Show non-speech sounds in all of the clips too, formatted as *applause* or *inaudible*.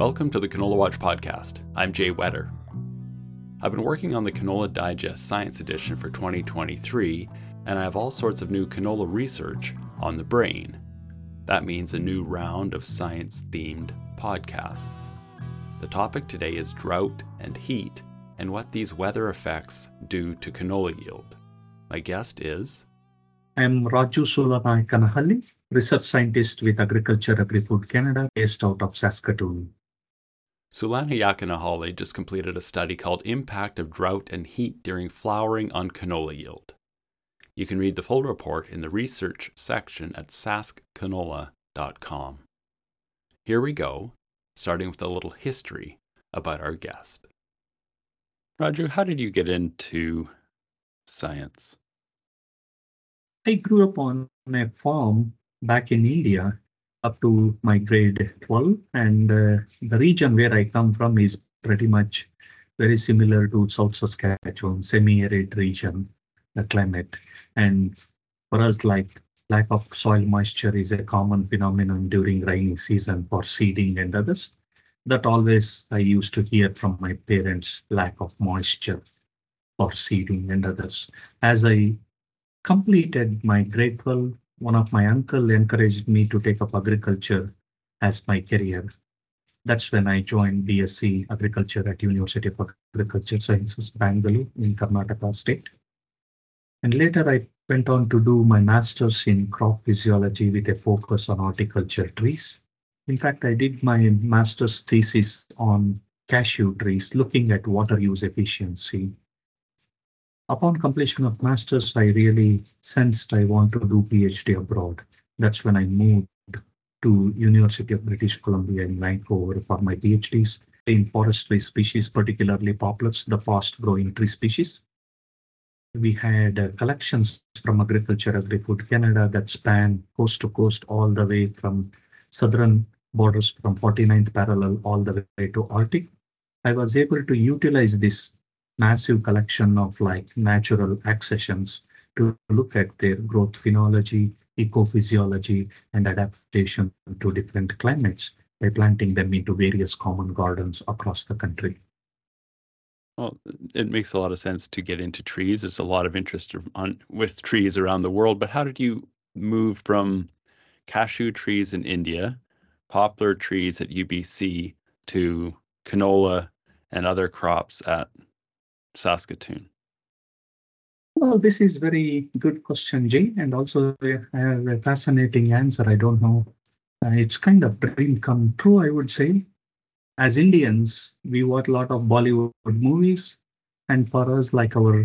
Welcome to the Canola Watch podcast. I'm Jay Whetter. I've been working on the Canola Digest Science Edition for 2023, and I have all sorts of new canola research on the brain. That means a new round of science themed podcasts. The topic today is drought and heat and what these weather effects do to canola yield. My guest is. I'm Raju Soolanayakanahally, research scientist with Agriculture Agri-Food Canada, based out of Saskatoon. Soolanayakanahally just completed a study called Impact of Drought and Heat During Flowering on Canola Yield. You can read the full report in the research section at saskcanola.com. Here we go, starting with a little history about our guest. Raju, how did you get into science? I grew up on a farm back in India up to my grade 12 and uh, the region where i come from is pretty much very similar to south saskatchewan semi-arid region the climate. And for us like lack of soil moisture is a common phenomenon during rainy season for seeding and others. That always i used to hear from my parents lack of moisture for seeding and others. As i completed my grade 12 one of my uncle encouraged me to take up agriculture as my career. That's when I joined BSc Agriculture at University of Agriculture Sciences, Bangalore in Karnataka state. And later I went on to do my master's in crop physiology with a focus on horticulture trees. In fact, I did my master's thesis on cashew trees, looking at water use efficiency upon completion of masters, I really sensed I want to do PhD abroad. That's when I moved to University of British Columbia in Vancouver for my PhDs in forestry species, particularly poplars, the fast-growing tree species. We had uh, collections from Agriculture Agri-Food Canada that span coast to coast all the way from southern borders from 49th parallel all the way to Arctic. I was able to utilize this massive collection of like natural accessions to look at their growth phenology, ecophysiology, and adaptation to different climates by planting them into various common gardens across the country. Well, it makes a lot of sense to get into trees. There's a lot of interest on with trees around the world, but how did you move from cashew trees in India, poplar trees at UBC to canola and other crops at Saskatoon? Well, this is very good question, Jay, and also a fascinating answer. I don't know. Uh, it's kind of dream come true, I would say. As Indians, we watch a lot of Bollywood movies, and for us, like our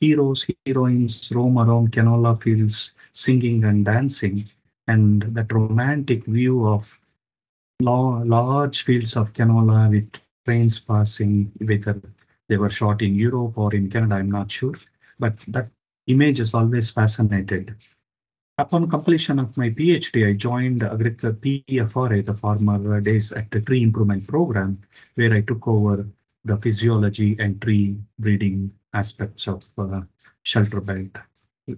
heroes, heroines roam around canola fields singing and dancing, and that romantic view of large fields of canola with trains passing with a they were shot in Europe or in Canada, I'm not sure. But that image is always fascinated. Upon completion of my PhD, I joined Agriculture PFRA, the former Days at the Tree Improvement Program, where I took over the physiology and tree breeding aspects of uh, shelter belt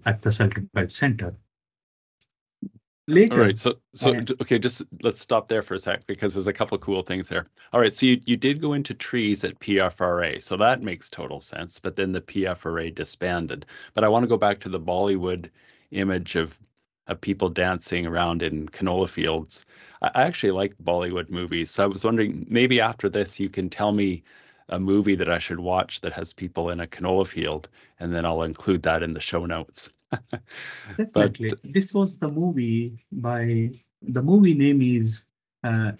at the shelter belt center. Later. All right. So, so okay, just let's stop there for a sec because there's a couple cool things there. All right. So you, you did go into trees at PFRA, so that makes total sense. But then the PFRA disbanded. But I want to go back to the Bollywood image of of people dancing around in canola fields. I, I actually like Bollywood movies, so I was wondering maybe after this you can tell me a movie that I should watch that has people in a canola field, and then I'll include that in the show notes. Definitely. But, this was the movie by the movie name is uh,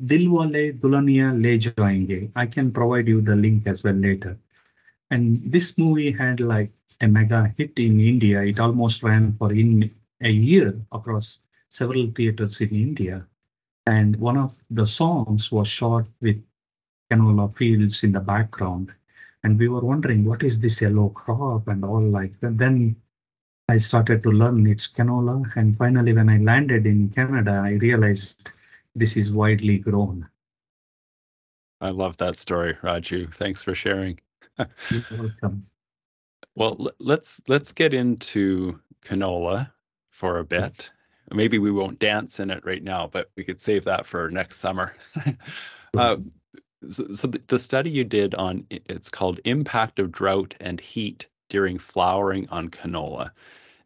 Dilwale Dulhania Le Jayenge. I can provide you the link as well later. And this movie had like a mega hit in India. It almost ran for in a year across several theaters in India. And one of the songs was shot with canola fields in the background. And we were wondering, what is this yellow crop and all like that. Then I started to learn its canola. And finally, when I landed in Canada, I realized this is widely grown. I love that story, Raju. Thanks for sharing. You're welcome. *laughs* Well, let's let's get into canola for a bit. Maybe we won't dance in it right now, but we could save that for next summer. *laughs* Uh, so, so the study you did on it's called impact of drought and heat during flowering on canola,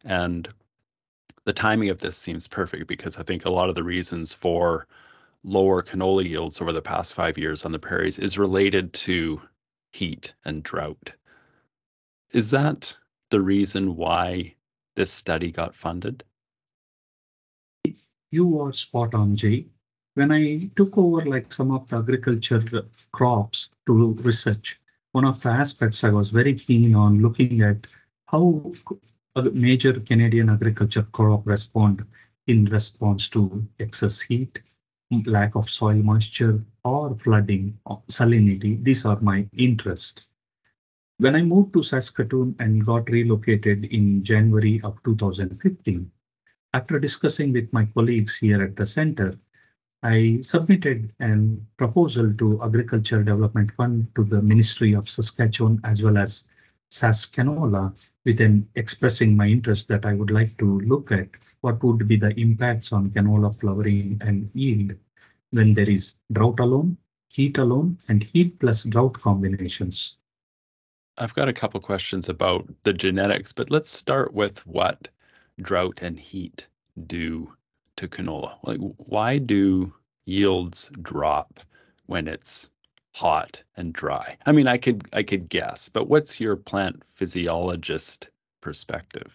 and the timing of this seems perfect because I think a lot of the reasons for lower canola yields over the past five years on the prairies is related to heat and drought. Is that the reason why this study got funded? You are spot on, Jay. When I took over like some of the agriculture crops to research, one of the aspects I was very keen on looking at how major Canadian agriculture crop respond in response to excess heat, lack of soil moisture, or flooding, or salinity. These are my interests. When I moved to Saskatoon and got relocated in January of 2015, after discussing with my colleagues here at the center, I submitted a proposal to Agriculture Development Fund to the Ministry of Saskatchewan as well as SaskCanola with an expressing my interest that I would like to look at what would be the impacts on canola flowering and yield when there is drought alone, heat alone, and heat plus drought combinations. I've got a couple questions about the genetics, but let's start with what drought and heat do to canola. Like, why do yields drop when it's hot and dry? I mean, I could I could guess, but what's your plant physiologist perspective?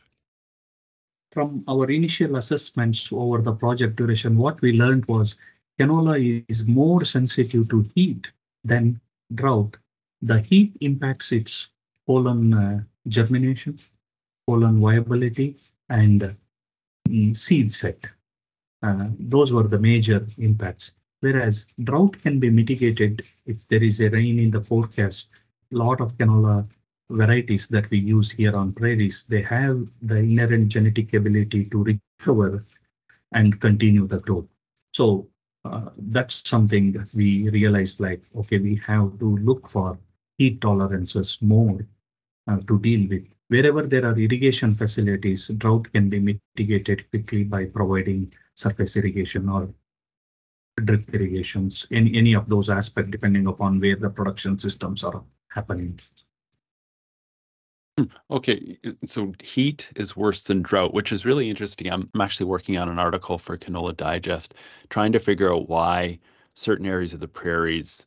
From our initial assessments over the project duration, what we learned was canola is more sensitive to heat than drought. The heat impacts its pollen uh, germination, pollen viability, and mm, seed set. Uh, those were the major impacts. Whereas drought can be mitigated if there is a rain in the forecast. A lot of canola varieties that we use here on prairies, they have the inherent genetic ability to recover and continue the growth. So uh, that's something that we realized like, okay, we have to look for heat tolerances more uh, to deal with. Wherever there are irrigation facilities, drought can be mitigated quickly by providing surface irrigation or drip irrigations, any, any of those aspects, depending upon where the production systems are happening. Hmm, okay, so heat is worse than drought, which is really interesting. I'm, actually working on an article for Canola Digest, trying to figure out why certain areas of the prairies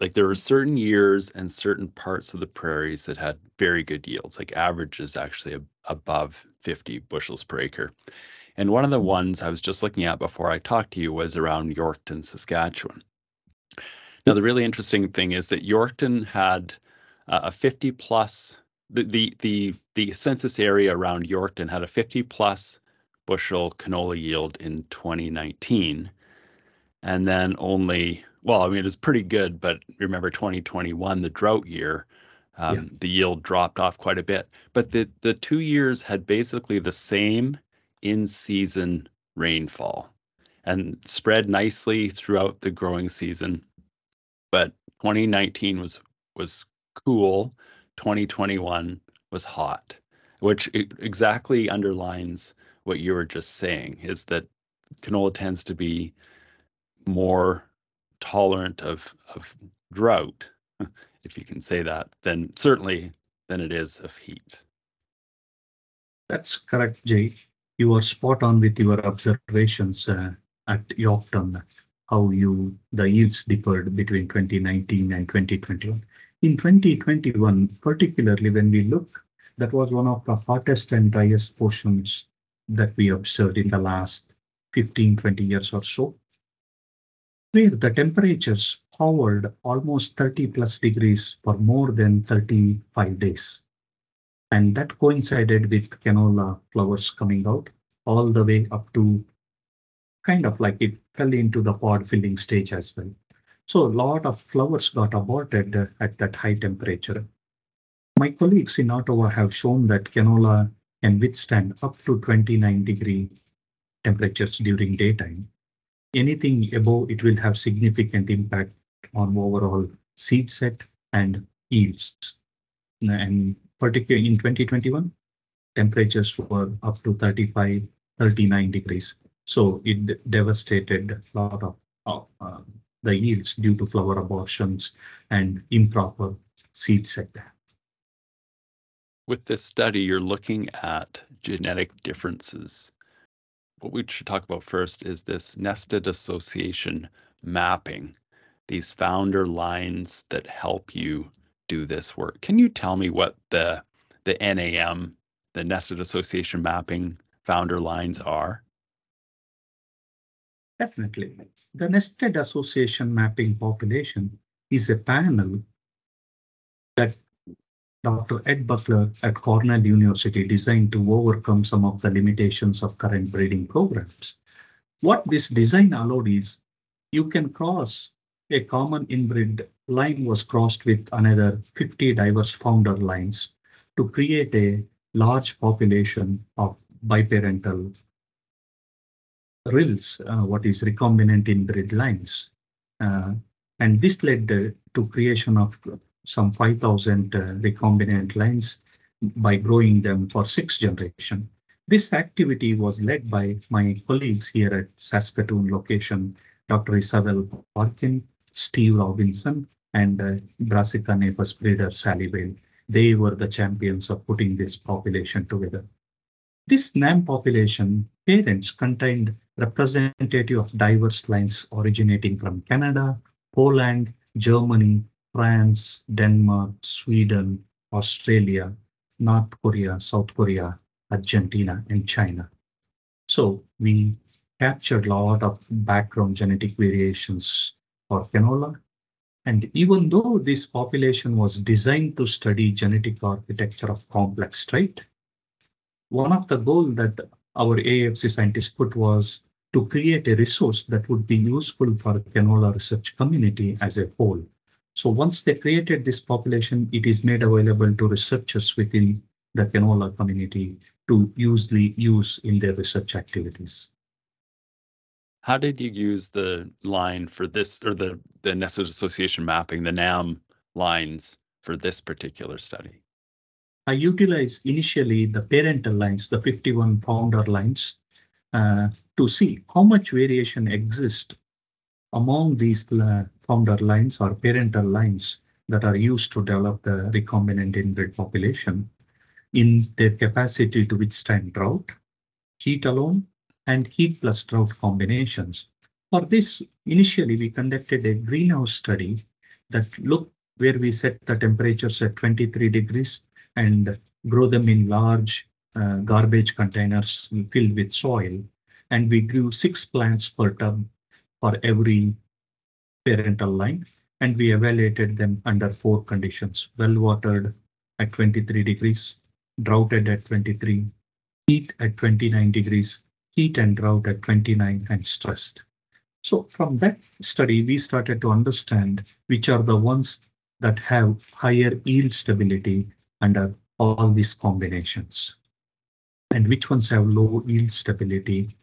like there were certain years and certain parts of the prairies that had very good yields, like averages actually above 50 bushels per acre. And one of the ones I was just looking at before I talked to you was around Yorkton, Saskatchewan. Now, the really interesting thing is that Yorkton had uh, a 50 plus, the, the, the, the census area around Yorkton had a 50 plus bushel canola yield in 2019. And then only well, I mean, it was pretty good, but remember 2021, the drought year, um, yeah. the yield dropped off quite a bit. But the, the two years had basically the same in season rainfall and spread nicely throughout the growing season. But 2019 was was cool, 2021 was hot, which exactly underlines what you were just saying is that canola tends to be more tolerant of of drought, *laughs* if you can say that, then certainly than it is of heat. That's correct, Jay. You are spot on with your observations uh, at Yorkton, how you the yields differed between 2019 and 2021. In 2021, particularly when we look, that was one of the hottest and driest portions that we observed in the last 15, 20 years or so where the temperatures hovered almost 30 plus degrees for more than 35 days. And that coincided with canola flowers coming out all the way up to kind of like it fell into the pod filling stage as well. So a lot of flowers got aborted at that high temperature. My colleagues in Ottawa have shown that canola can withstand up to 29 degree temperatures during daytime anything above it will have significant impact on overall seed set and yields. And particularly in 2021, temperatures were up to 35, 39 degrees. So it devastated a lot of uh, the yields due to flower abortions and improper seed set. With this study, you're looking at genetic differences. What we should talk about first is this nested association mapping, these founder lines that help you do this work. Can you tell me what the the NAM, the nested association mapping founder lines are? Definitely. The nested association mapping population is a panel that Dr. Ed Buckler at Cornell University designed to overcome some of the limitations of current breeding programs. What this design allowed is you can cross a common inbred line was crossed with another 50 diverse founder lines to create a large population of biparental RILs, uh, what is recombinant inbred lines. Uh, and this led uh, to creation of some 5,000 uh, recombinant lines by growing them for six generation. This activity was led by my colleagues here at Saskatoon location, Dr. Isabel Parkin, Steve Robinson, and uh, Brassica napus breeder Sally Vail. They were the champions of putting this population together. This NAM population parents contained representative of diverse lines originating from Canada, Poland, Germany, France, Denmark, Sweden, Australia, North Korea, South Korea, Argentina, and China. So we captured a lot of background genetic variations for canola. And even though this population was designed to study genetic architecture of complex trait, one of the goals that our AAFC scientists put was to create a resource that would be useful for canola research community as a whole. So once they created this population, it is made available to researchers within the canola community to usually use in their research activities. How did you use the line for this or the, the nested association mapping, the NAM lines for this particular study? I utilized initially the parental lines, the 51 founder lines, uh, to see how much variation exists among these uh, founder lines or parental lines that are used to develop the recombinant inbred population in their capacity to withstand drought, heat alone, and heat plus drought combinations. For this, initially we conducted a greenhouse study that looked where we set the temperatures at 23 degrees and grow them in large uh, garbage containers filled with soil. And we grew six plants per tub for every parental line. And we evaluated them under four conditions, well watered at 23 degrees, droughted at 23, heat at 29 degrees, heat and drought at 29 and stressed. So from that study, we started to understand which are the ones that have higher yield stability under all these combinations and which ones have low yield stability.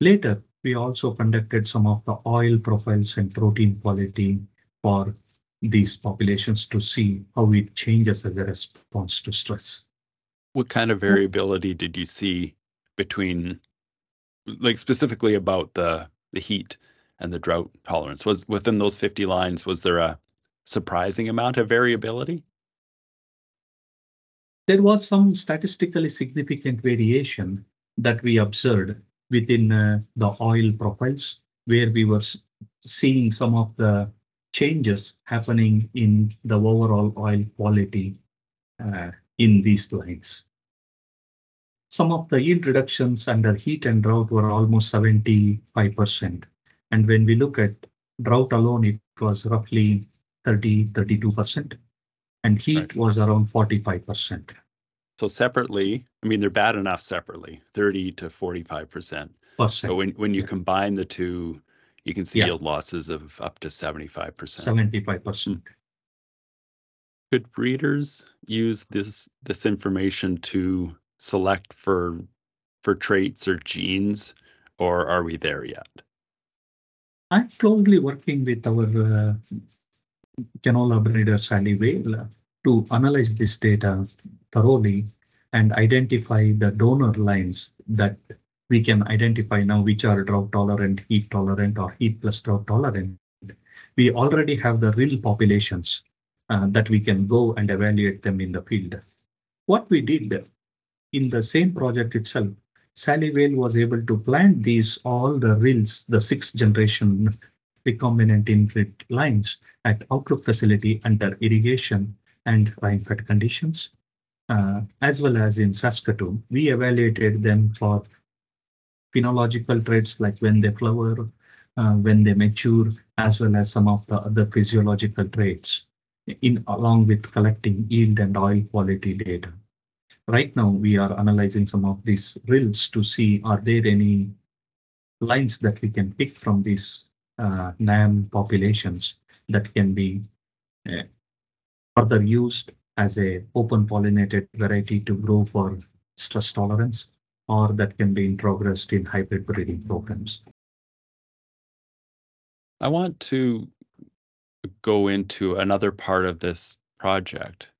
Later, we also conducted some of the oil profiles and protein quality for these populations to see how it changes as a response to stress. What kind of variability did you see between, like specifically about the the heat and the drought tolerance? Was within those 50 lines, was there a surprising amount of variability? there was some statistically significant variation that we observed within uh, the oil profiles, where we were seeing some of the changes happening in the overall oil quality uh, in these lines. Some of the yield reductions under heat and drought were almost 75%. And when we look at drought alone, it was roughly 30, 32% and heat right. was around 45%. So separately, I mean, they're bad enough separately, 30 to 45%. But when, when you yeah. combine the two, you can see yeah. yield losses of up to 75%. 75%. Could breeders use this this information to select for for traits or genes, or are we there yet? I'm closely working with our uh, canola breeder Sally Vail to analyze this data thoroughly and identify the donor lines that we can identify now which are drought tolerant, heat tolerant, or heat plus drought tolerant. we already have the RIL populations uh, that we can go and evaluate them in the field. What we did in the same project itself, Sally Vail was able to plant these all the RILs, the sixth generation recombinant inbred lines at Outlook facility under irrigation and rain-fed conditions, uh, as well as in Saskatoon. We evaluated them for phenological traits like when they flower, uh, when they mature, as well as some of the other physiological traits in along with collecting yield and oil quality data. Right now, we are analyzing some of these RILs to see are there any lines that we can pick from these uh, NAM populations that can be uh, further used as a open pollinated variety to grow for stress tolerance or that can be progressed in hybrid breeding programs. I want to go into another part of this project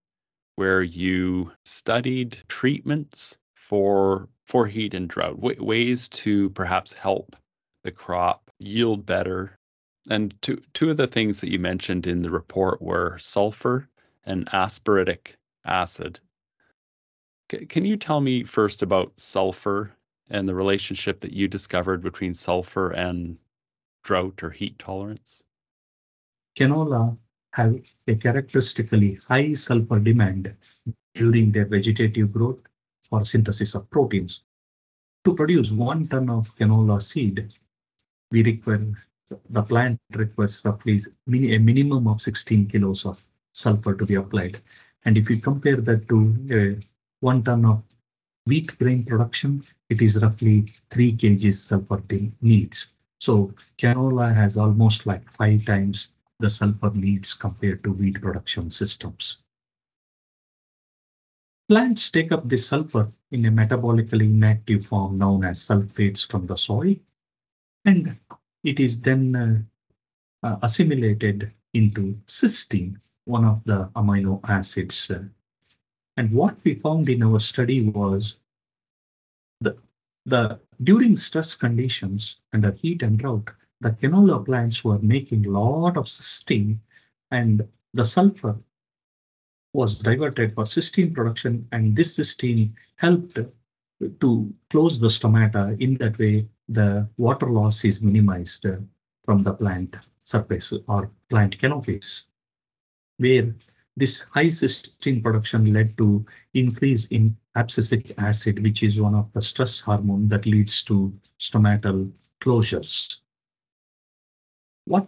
where you studied treatments for for heat and drought, w- ways to perhaps help the crop yield better. And two two of the things that you mentioned in the report were sulfur and aspartic acid. C- can you tell me first about sulfur and the relationship that you discovered between sulfur and drought or heat tolerance? Canola have a characteristically high sulfur demand during their vegetative growth for synthesis of proteins. To produce one ton of canola seed, we require the plant requires roughly a minimum of 16 kilos of sulfur to be applied. And if you compare that to uh, one ton of wheat grain production, it is roughly three kgs sulfur needs. So canola has almost like five times the sulfur needs compared to wheat production systems. Plants take up the sulfur in a metabolically inactive form known as sulfates from the soil, and it is then uh, uh, assimilated into cysteine, one of the amino acids. And what we found in our study was the, the during stress conditions under heat and drought, the canola plants were making a lot of cysteine and the sulfur was diverted for cysteine production and this cysteine helped to close the stomata. In that way, the water loss is minimized from the plant surface or plant canopies, where this high cysteine production led to increase in abscisic acid, which is one of the stress hormone that leads to stomatal closures. What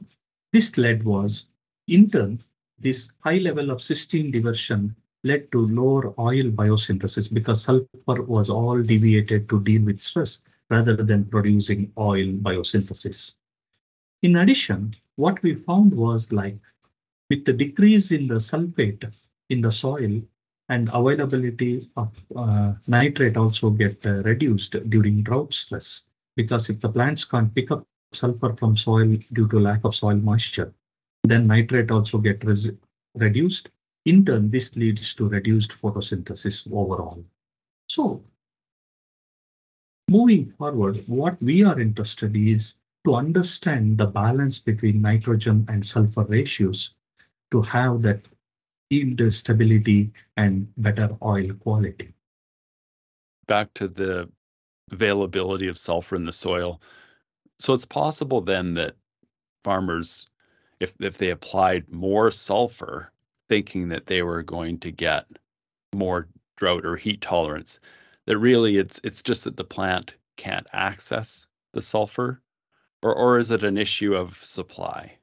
this led was, in turn, this high level of cysteine diversion led to lower oil biosynthesis because sulfur was all deviated to deal with stress rather than producing oil biosynthesis. In addition, what we found was like with the decrease in the sulfate in the soil and availability of uh, nitrate also get uh, reduced during drought stress because if the plants can't pick up sulfur from soil due to lack of soil moisture. Then nitrate also get reduced. In turn, this leads to reduced photosynthesis overall. So moving forward, what we are interested in is to understand the balance between nitrogen and sulfur ratios to have that yield stability and better oil quality. Back to the availability of sulfur in the soil. So it's possible then that farmers, if if they applied more sulfur, thinking that they were going to get more drought or heat tolerance, that really it's it's just that the plant can't access the sulfur, or or is it an issue of supply?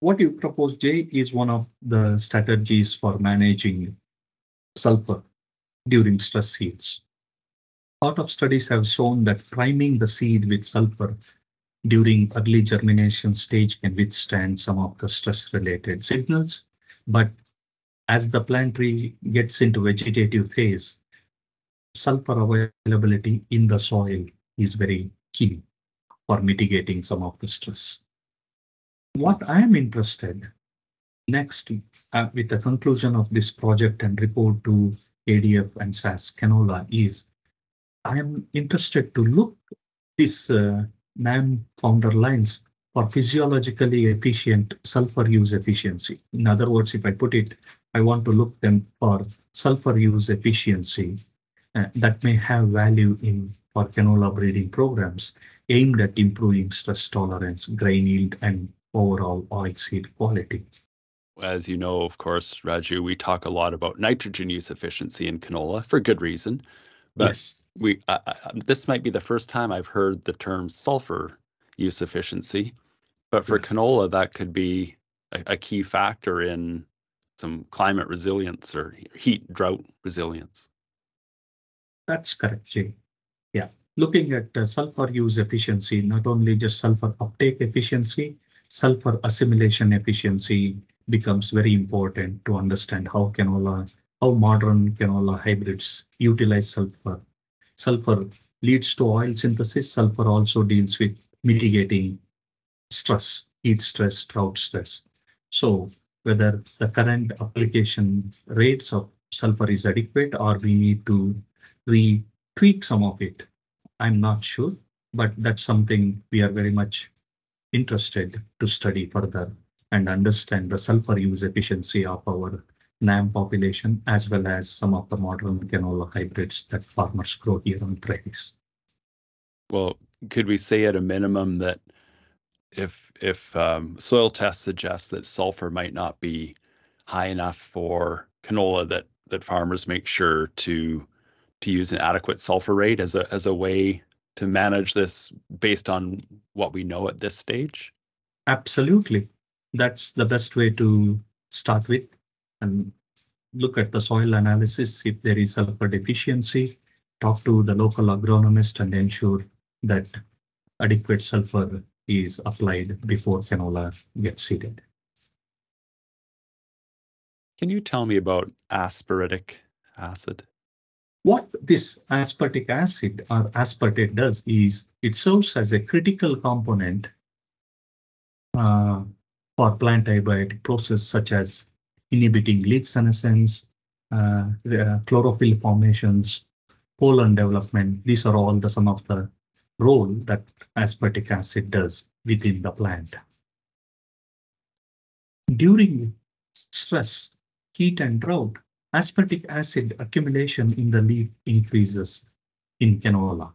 What you propose, Jay, is one of the strategies for managing sulfur during stress heats lot of studies have shown that priming the seed with sulfur during early germination stage can withstand some of the stress related signals. But as the plant tree gets into vegetative phase, sulfur availability in the soil is very key for mitigating some of the stress. What I am interested next uh, with the conclusion of this project and report to ADF and SaskCanola is I am interested to look this uh, founder lines for physiologically efficient sulfur use efficiency. In other words, if I put it, I want to look them for sulfur use efficiency uh, that may have value in for canola breeding programs aimed at improving stress tolerance, grain yield, and overall oilseed quality. As you know, of course, Raju, we talk a lot about nitrogen use efficiency in canola for good reason. But yes. we uh, this might be the first time I've heard the term sulfur use efficiency. But for yeah. canola, that could be a, a, key factor in some climate resilience or heat drought resilience. That's correct, Jay. Yeah. Looking at uh, sulfur use efficiency, not only just sulfur uptake efficiency, sulfur assimilation efficiency becomes very important to understand how canola, how modern canola hybrids utilize sulfur. Sulfur leads to oil synthesis. Sulfur also deals with mitigating stress, heat stress, drought stress. So whether the current application rates of sulfur is adequate or we need to re-tweak some of it, I'm not sure, but that's something we are very much interested to study further and understand the sulfur use efficiency of our NAM population, as well as some of the modern canola hybrids that farmers grow here on prairies. Well, could we say at a minimum that if if um, soil tests suggest that sulfur might not be high enough for canola, that that farmers make sure to to use an adequate sulfur rate as a as a way to manage this based on what we know at this stage? Absolutely. That's the best way to start with and look at the soil analysis. If there is sulfur deficiency, talk to the local agronomist and ensure that adequate sulfur is applied before canola gets seeded. Can you tell me about aspartic acid? What this aspartic acid or aspartate does is it serves as a critical component uh, for plant abiotic process such as inhibiting leaf senescence, uh, chlorophyll formations, pollen development. These are all the some of the role that aspartic acid does within the plant. During stress, heat and drought, aspartic acid accumulation in the leaf increases in canola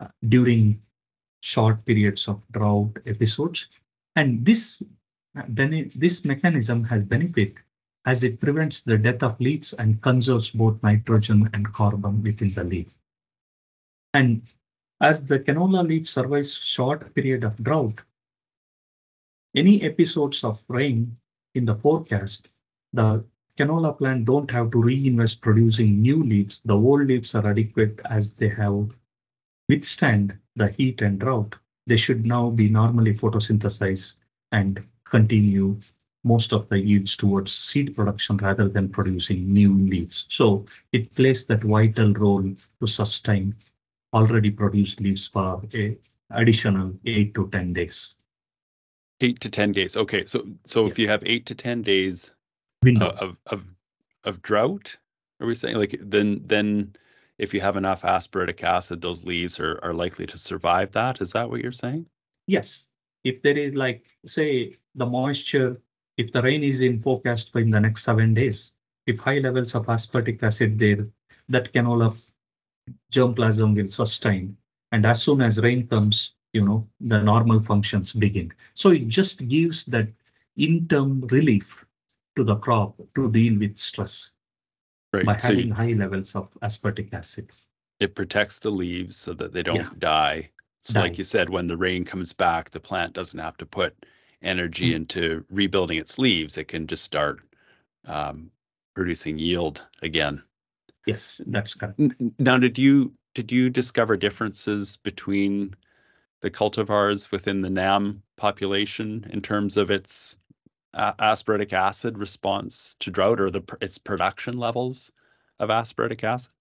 uh, during short periods of drought episodes. And this, uh, this mechanism has benefit as it prevents the death of leaves and conserves both nitrogen and carbon within the leaf. And as the canola leaf survives short period of drought, any episodes of rain in the forecast, the canola plant don't have to reinvest producing new leaves. The old leaves are adequate as they have withstand the heat and drought. They should now be normally photosynthesized and continue most of the yields towards seed production rather than producing new leaves. So it plays that vital role to sustain already produced leaves for a additional eight to 10 days. Eight to 10 days. Okay. So, so yeah. if you have eight to 10 days of, of, of drought, are we saying like then, then if you have enough aspartic acid, those leaves are, are likely to survive that? Is that what you're saying? Yes. If there is like, say, the moisture, if the rain is in forecast for in the next seven days, if high levels of aspartic acid there, that canola germplasm will sustain. And as soon as rain comes, you know, the normal functions begin. So it just gives that interim relief to the crop to deal with stress right. by so having you, high levels of aspartic acid. It protects the leaves so that they don't yeah. die. So, die. like you said, when the rain comes back, the plant doesn't have to put energy mm. into rebuilding its leaves. It can just start um, producing yield again. Yes, that's correct. Now, did you did you discover differences between the cultivars within the NAM population in terms of its uh, aspartic acid response to drought or the its production levels of aspartic acid?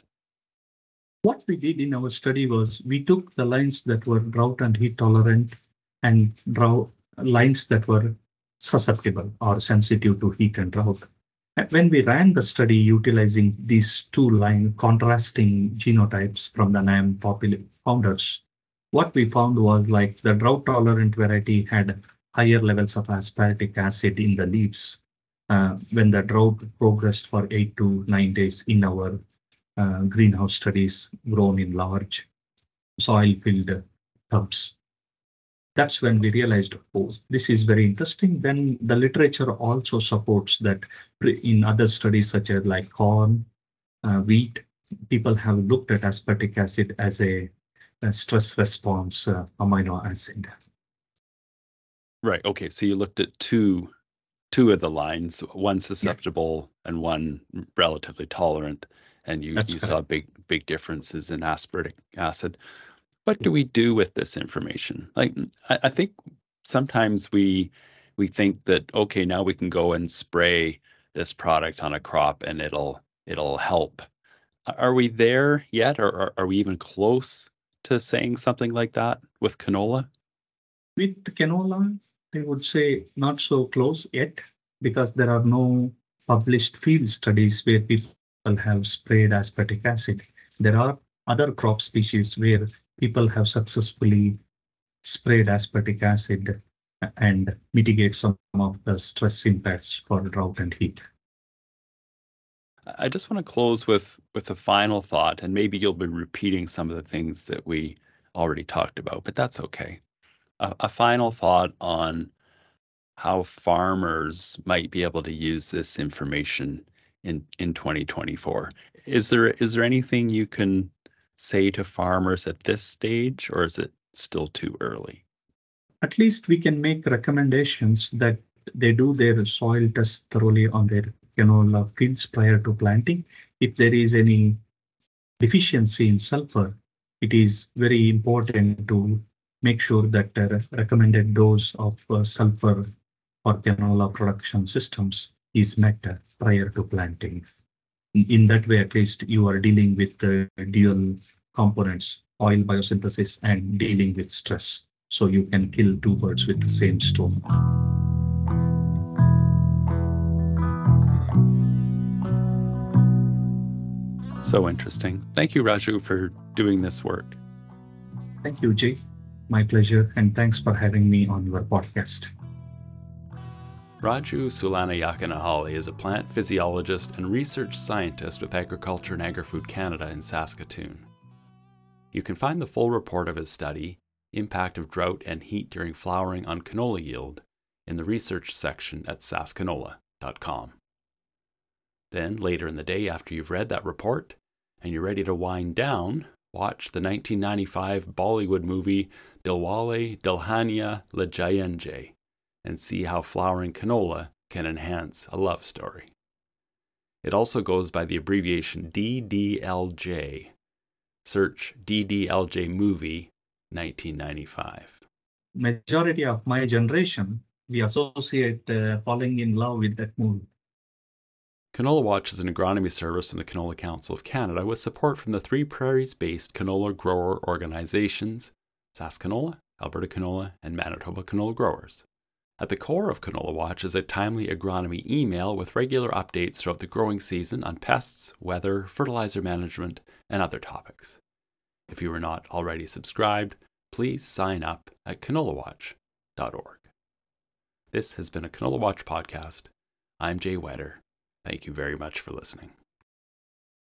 What we did in our study was we took the lines that were drought and heat tolerant and drought lines that were susceptible or sensitive to heat and drought when we ran the study utilizing these two line contrasting genotypes from the NAM founders, what we found was like the drought tolerant variety had higher levels of aspartic acid in the leaves uh, when the drought progressed for eight to nine days in our uh, greenhouse studies grown in large soil filled tubs. That's when we realized, oh, this is very interesting. Then the literature also supports that in other studies, such as like corn, uh, wheat, people have looked at aspartic acid as a, a stress response uh, amino acid. Right. Okay. So you looked at two two of the lines, one susceptible yeah. and one relatively tolerant, and you, you saw big big differences in aspartic acid. What do we do with this information? Like I, I think sometimes we we think that okay, now we can go and spray this product on a crop and it'll it'll help. Are we there yet, or are, are we even close to saying something like that with canola? With canola, I would say not so close yet because there are no published field studies where people have sprayed aspartic acid. There are other crop species where people have successfully sprayed aspartic acid and mitigate some of the stress impacts for drought and heat. I just want to close with with a final thought, and maybe you'll be repeating some of the things that we already talked about, but that's okay. A, a final thought on how farmers might be able to use this information in in 2024. Is there is there anything you can say to farmers at this stage, or is it still too early? At least we can make recommendations that they do their soil test thoroughly on their canola fields prior to planting. If there is any deficiency in sulfur, it is very important to make sure that the recommended dose of uh, sulfur for canola production systems is met prior to planting. In that way, at least you are dealing with the dual components, oil biosynthesis and dealing with stress. So you can kill two birds with the same stone. So interesting. Thank you, Raju, for doing this work. Thank you, Jay. My pleasure, and thanks for having me on your podcast. Raju Soolanayakanahally is a plant physiologist and research scientist with Agriculture and Agri-Food Canada in Saskatoon. You can find the full report of his study, Impact of Drought and Heat During Flowering on Canola Yield, in the research section at saskcanola.com. Then, later in the day after you've read that report, and you're ready to wind down, watch the 1995 Bollywood movie Dilwale Dulhania Le Jayenge and see how flowering canola can enhance a love story. It also goes by the abbreviation DDLJ. Search DDLJ movie 1995. Majority of my generation, we associate uh, falling in love with that movie. Canola Watch is an agronomy service from the Canola Council of Canada with support from the three prairies based canola grower organizations SaskCanola, Alberta Canola, and Manitoba Canola Growers. At the core of Canola Watch is a timely agronomy email with regular updates throughout the growing season on pests, weather, fertilizer management, and other topics. If you are not already subscribed, please sign up at canolawatch.org. This has been a Canola Watch podcast. I'm Jay Whetter. Thank you very much for listening.